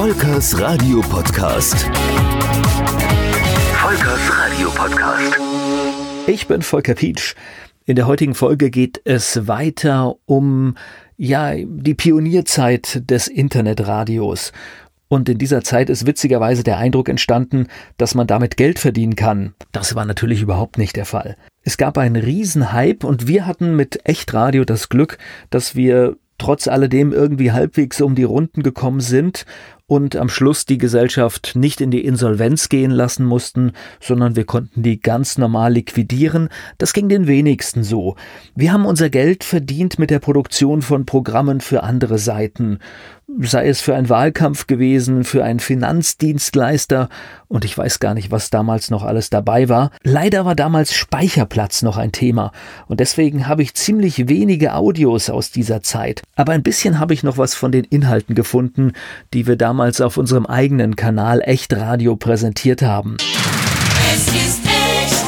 Volkers Radio Podcast. Volkers Radio Podcast. Ich bin Volker Pietsch. In der heutigen Folge geht es weiter um ja, die Pionierzeit des Internetradios. Und in dieser Zeit ist witzigerweise der Eindruck entstanden, dass man damit Geld verdienen kann. Das war natürlich überhaupt nicht der Fall. Es gab einen Riesenhype und wir hatten mit Echtradio das Glück, dass wir trotz alledem irgendwie halbwegs um die Runden gekommen sind und am Schluss die Gesellschaft nicht in die Insolvenz gehen lassen mussten, sondern wir konnten die ganz normal liquidieren. Das ging den wenigsten so. Wir haben unser Geld verdient mit der Produktion von Programmen für andere Seiten sei es für einen Wahlkampf gewesen, für einen Finanzdienstleister und ich weiß gar nicht, was damals noch alles dabei war. Leider war damals Speicherplatz noch ein Thema und deswegen habe ich ziemlich wenige Audios aus dieser Zeit. Aber ein bisschen habe ich noch was von den Inhalten gefunden, die wir damals auf unserem eigenen Kanal Echtradio präsentiert haben. Es ist echt,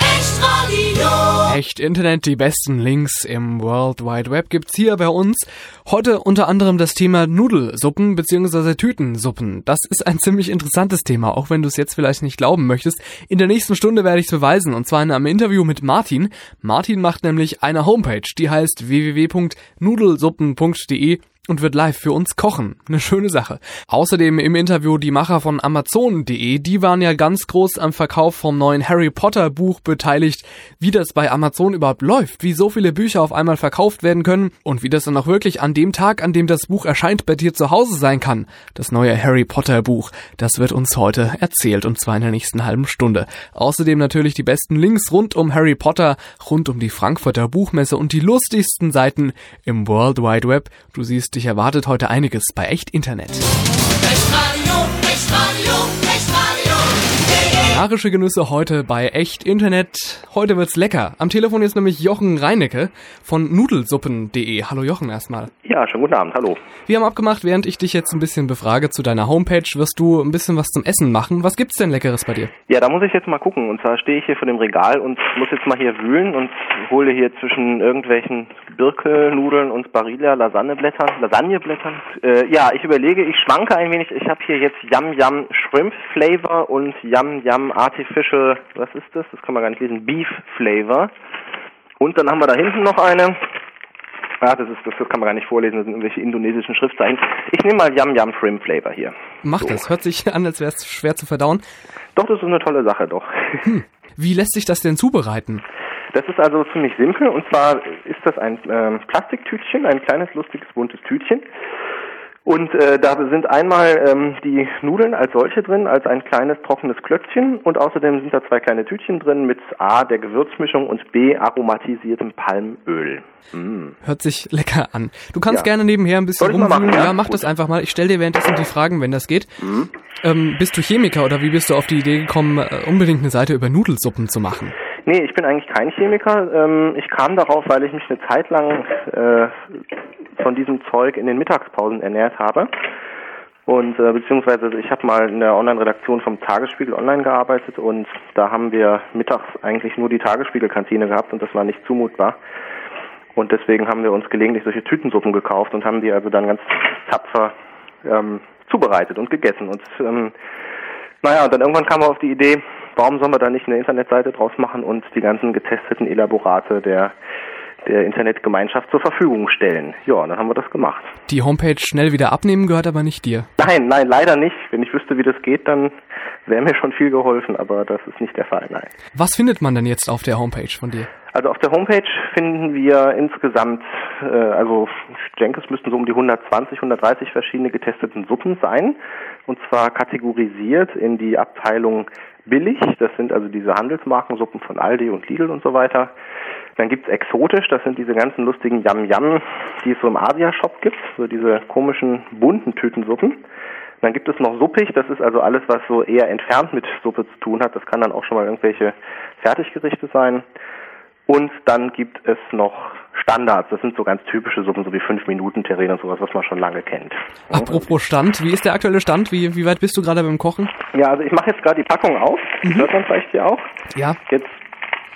echt Radio. Echt Internet, die besten Links im World Wide Web gibt's hier bei uns. Heute unter anderem das Thema Nudelsuppen bzw. Tütensuppen. Das ist ein ziemlich interessantes Thema, auch wenn du es jetzt vielleicht nicht glauben möchtest. In der nächsten Stunde werde ich es beweisen und zwar in einem Interview mit Martin. Martin macht nämlich eine Homepage, die heißt www.nudelsuppen.de und wird live für uns kochen. Eine schöne Sache. Außerdem im Interview die Macher von Amazon.de, die waren ja ganz groß am Verkauf vom neuen Harry Potter Buch beteiligt, wie das bei Amazon überhaupt läuft, wie so viele Bücher auf einmal verkauft werden können und wie das dann auch wirklich an dem Tag, an dem das Buch erscheint, bei dir zu Hause sein kann. Das neue Harry Potter Buch, das wird uns heute erzählt und zwar in der nächsten halben Stunde. Außerdem natürlich die besten Links rund um Harry Potter, rund um die Frankfurter Buchmesse und die lustigsten Seiten im World Wide Web. Du siehst, dich erwartet heute einiges bei Echt Internet. Kulinarische Genüsse heute bei Echt Internet. Heute wird's lecker. Am Telefon ist nämlich Jochen Reinecke von nudelsuppen.de. Hallo Jochen erstmal. Ja, schönen guten Abend, hallo. Wir haben abgemacht, während ich dich jetzt ein bisschen befrage zu deiner Homepage, wirst du ein bisschen was zum Essen machen. Was gibt's denn Leckeres bei dir? Ja, da muss ich jetzt mal gucken. Und zwar stehe ich hier vor dem Regal und muss jetzt mal hier wühlen und hole hier zwischen irgendwelchen Birkelnudeln und Barilla Lasagneblättern, Lasagneblättern. Äh, ja, ich überlege, ich schwanke ein wenig. Ich habe hier jetzt Yum Yum Shrimp Flavor und Yum Yum Artificial, was ist das? Das kann man gar nicht lesen. Beef Flavor. Und dann haben wir da hinten noch eine. Ah, das ist das, das kann man gar nicht vorlesen, das sind irgendwelche indonesischen Schriftzeichen. Ich nehme mal Yum Yum Shrimp Flavor hier. Mach das. Hört sich an, als wäre es schwer zu verdauen. Doch, das ist eine tolle Sache, doch. Wie lässt sich das denn zubereiten? Das ist also ziemlich simpel und zwar ist das ein ähm, Plastiktütchen, ein kleines, lustiges, buntes Tütchen. Und äh, da sind einmal ähm, die Nudeln als solche drin, als ein kleines trockenes Klötzchen und außerdem sind da zwei kleine Tütchen drin mit A der Gewürzmischung und B aromatisiertem Palmöl. Mm. Hört sich lecker an. Du kannst Ja. gerne nebenher ein bisschen rumwühlen. ja? Ja, mach Gut. das einfach mal. Ich stell dir währenddessen die Fragen, wenn das geht. Mhm. Ähm, bist du Chemiker oder wie bist du auf die Idee gekommen, äh, unbedingt eine Seite über Nudelsuppen zu machen? Nee, ich bin eigentlich kein Chemiker. Ähm, ich kam darauf, weil ich mich eine Zeit lang äh, von diesem Zeug in den Mittagspausen ernährt habe. Und äh, beziehungsweise ich habe mal in der Online-Redaktion vom Tagesspiegel Online gearbeitet und da haben wir mittags eigentlich nur die Tagesspiegel-Kantine gehabt und das war nicht zumutbar. Und deswegen haben wir uns gelegentlich solche Tütensuppen gekauft und haben die also dann ganz tapfer ähm, zubereitet und gegessen. Und ähm, naja, und dann irgendwann kam wir auf die Idee, warum sollen wir da nicht eine Internetseite draus machen und die ganzen getesteten Elaborate der, der Internetgemeinschaft zur Verfügung stellen. Ja, dann haben wir das gemacht. Die Homepage schnell wieder abnehmen gehört aber nicht dir. Nein, nein, leider nicht. Wenn ich wüsste, wie das geht, dann wäre mir schon viel geholfen, aber das ist nicht der Fall, nein. Was findet man denn jetzt auf der Homepage von dir? Also auf der Homepage finden wir insgesamt, äh, also ich denke, es müssten so um die 120, 130 verschiedene getesteten Suppen sein. Und zwar kategorisiert in die Abteilung billig, das sind also diese Handelsmarkensuppen von Aldi und Lidl und so weiter. Dann gibt's exotisch, das sind diese ganzen lustigen Yam Yam, die es so im Asia-Shop gibt, so diese komischen bunten Tütensuppen. Dann gibt es noch suppig, das ist also alles, was so eher entfernt mit Suppe zu tun hat. Das kann dann auch schon mal irgendwelche Fertiggerichte sein. Und dann gibt es noch Standards, das sind so ganz typische Suppen, so wie 5 Minuten Terrain und sowas, was man schon lange kennt. Apropos Stand, wie ist der aktuelle Stand? Wie, wie weit bist du gerade beim Kochen? Ja, also ich mache jetzt gerade die Packung auf, das hört man vielleicht hier auch. Ja, Jetzt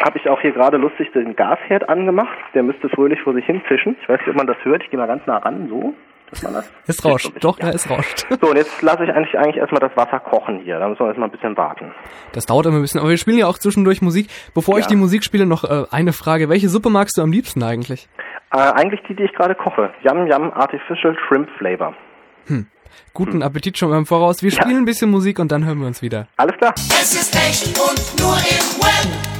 habe ich auch hier gerade lustig den Gasherd angemacht, der müsste fröhlich vor sich hin zischen. Ich weiß nicht, ob man das hört, ich gehe mal ganz nah ran, so. Hört man das? Es rauscht, so doch, ja, es rauscht. So, und jetzt lasse ich eigentlich, eigentlich erstmal das Wasser kochen hier. Da müssen wir erstmal ein bisschen warten. Das dauert immer ein bisschen, aber wir spielen ja auch zwischendurch Musik. Bevor ich Ja. die Musik spiele, noch äh, eine Frage. Welche Suppe magst du am liebsten eigentlich? Äh, eigentlich die, die ich gerade koche. Yum Yum Artificial Shrimp Flavor. Guten Appetit schon mal im Voraus. Wir spielen ein bisschen Musik und dann hören wir uns wieder. Alles klar. Es ist echt und nur im Web.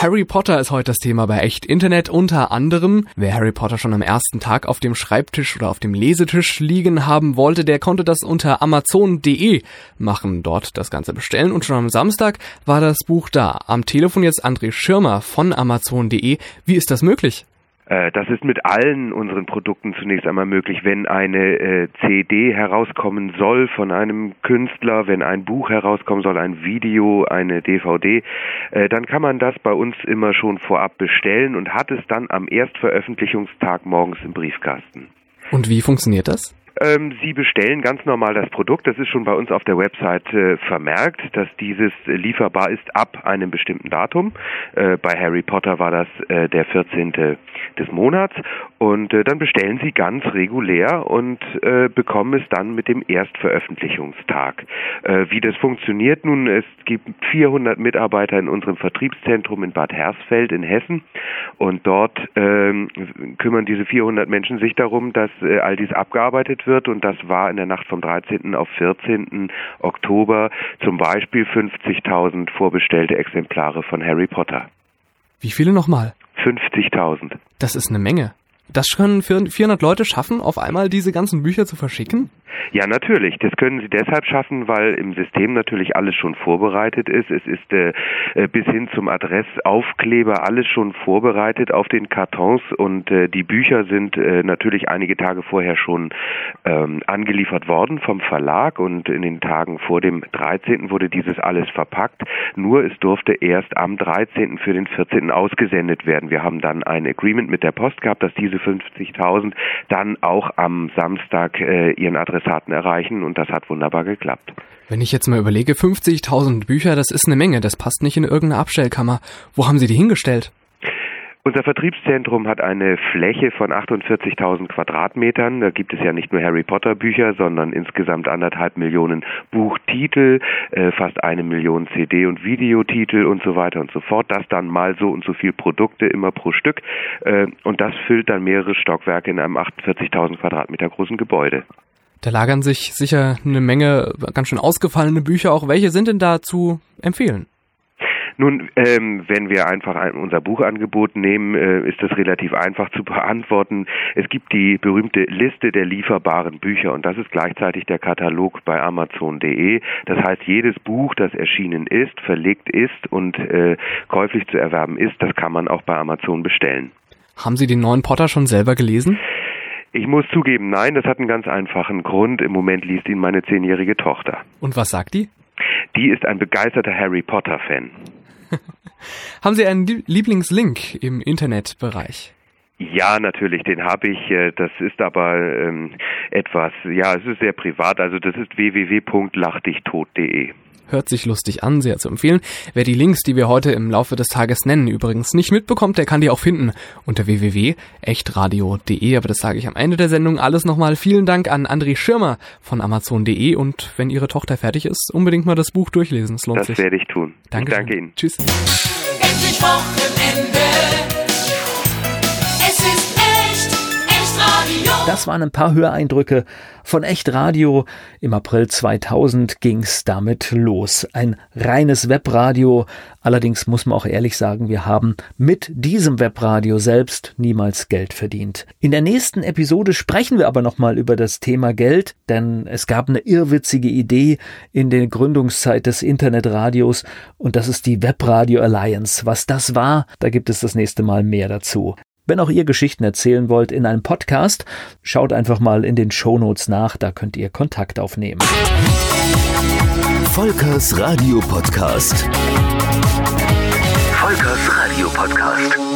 Harry Potter ist heute das Thema bei Echt Internet unter anderem. Wer Harry Potter schon am ersten Tag auf dem Schreibtisch oder auf dem Lesetisch liegen haben wollte, der konnte das unter amazon.de machen, dort das Ganze bestellen und schon am Samstag war das Buch da. Am Telefon jetzt André Schirmer von amazon.de. Wie ist das möglich? Äh, Das ist mit allen unseren Produkten zunächst einmal möglich. Wenn eine äh, CD herauskommen soll von einem Künstler, wenn ein Buch herauskommen soll, ein Video, eine DVD, äh, dann kann man das bei uns immer schon vorab bestellen und hat es dann am Erstveröffentlichungstag morgens im Briefkasten. Und wie funktioniert das? Ähm, Sie bestellen ganz normal das Produkt. Das ist schon bei uns auf der Website äh, vermerkt, dass dieses lieferbar ist ab einem bestimmten Datum. Äh, bei Harry Potter war das äh, der 14. des Monats. Und äh, dann bestellen Sie ganz regulär und äh, bekommen es dann mit dem Erstveröffentlichungstag. Äh, wie das funktioniert nun, es gibt 400 Mitarbeiter in unserem Vertriebszentrum in Bad Hersfeld in Hessen. Und dort ähm, kümmern diese 400 Menschen sich darum, dass all dies abgearbeitet wird. Und das war in der Nacht vom 13. auf 14. Oktober zum Beispiel 50.000 vorbestellte Exemplare von Harry Potter. Wie viele nochmal? 50.000. Das ist eine Menge. Das können 400 Leute schaffen, auf einmal diese ganzen Bücher zu verschicken? Ja, natürlich. Das können Sie deshalb schaffen, weil im System natürlich alles schon vorbereitet ist. Es ist äh, äh, bis hin zum Adressaufkleber alles schon vorbereitet auf den Kartons und äh, die Bücher sind äh, natürlich einige Tage vorher schon ähm, angeliefert worden vom Verlag und in den Tagen vor dem 13. wurde dieses alles verpackt. Nur es durfte erst am 13. für den 14. ausgesendet werden. Wir haben dann ein Agreement mit der Post gehabt, dass diese 50.000 dann auch am Samstag äh, ihren Adressaten erreichen und das hat wunderbar geklappt. Wenn ich jetzt mal überlege, 50.000 Bücher, das ist eine Menge, das passt nicht in irgendeine Abstellkammer. Wo haben Sie die hingestellt? Unser Vertriebszentrum hat eine Fläche von 48.000 Quadratmetern. Da gibt es ja nicht nur Harry Potter Bücher, sondern insgesamt anderthalb Millionen Buchtitel, äh, fast eine Million CD- und Videotitel und so weiter und so fort. Das dann mal so und so viel Produkte immer pro Stück. Äh, und das füllt dann mehrere Stockwerke in einem 48.000 Quadratmeter großen Gebäude. Da lagern sich sicher eine Menge ganz schön ausgefallene Bücher auch. Welche sind denn da zu empfehlen? Nun, ähm, wenn wir einfach ein, unser Buchangebot nehmen, äh, ist das relativ einfach zu beantworten. Es gibt die berühmte Liste der lieferbaren Bücher und das ist gleichzeitig der Katalog bei Amazon.de. Das heißt, jedes Buch, das erschienen ist, verlegt ist und äh, käuflich zu erwerben ist, das kann man auch bei Amazon bestellen. Haben Sie den neuen Potter schon selber gelesen? Ich muss zugeben, nein, das hat einen ganz einfachen Grund. Im Moment liest ihn meine zehnjährige Tochter. Und was sagt die? Die ist ein begeisterter Harry Potter-Fan. Haben Sie einen Lie- Lieblingslink im Internetbereich? Ja, natürlich, den habe ich. äh, Das ist aber ähm, etwas, ja, es ist sehr privat. Also das ist www.lachdichtot.de. Hört sich lustig an, sehr zu empfehlen. Wer die Links, die wir heute im Laufe des Tages nennen, übrigens nicht mitbekommt, der kann die auch finden unter www.echtradio.de. Aber das sage ich am Ende der Sendung alles nochmal. Vielen Dank an André Schirmer von Amazon.de und wenn Ihre Tochter fertig ist, unbedingt mal das Buch durchlesen. Es lohnt Das sich. werde ich tun. Danke, Ich danke Ihnen. Tschüss. Das waren ein paar Höreindrücke von Echt Radio. Im April 2000 ging's damit los. Ein reines Webradio. Allerdings muss man auch ehrlich sagen, wir haben mit diesem Webradio selbst niemals Geld verdient. In der nächsten Episode sprechen wir aber nochmal über das Thema Geld, denn es gab eine irrwitzige Idee in der Gründungszeit des Internetradios und das ist die Webradio Alliance. Was das war, da gibt es das nächste Mal mehr dazu. Wenn auch ihr Geschichten erzählen wollt in einem Podcast, schaut einfach mal in den Shownotes nach, da könnt ihr Kontakt aufnehmen. Volkers Radio Podcast. Volkers Radio Podcast.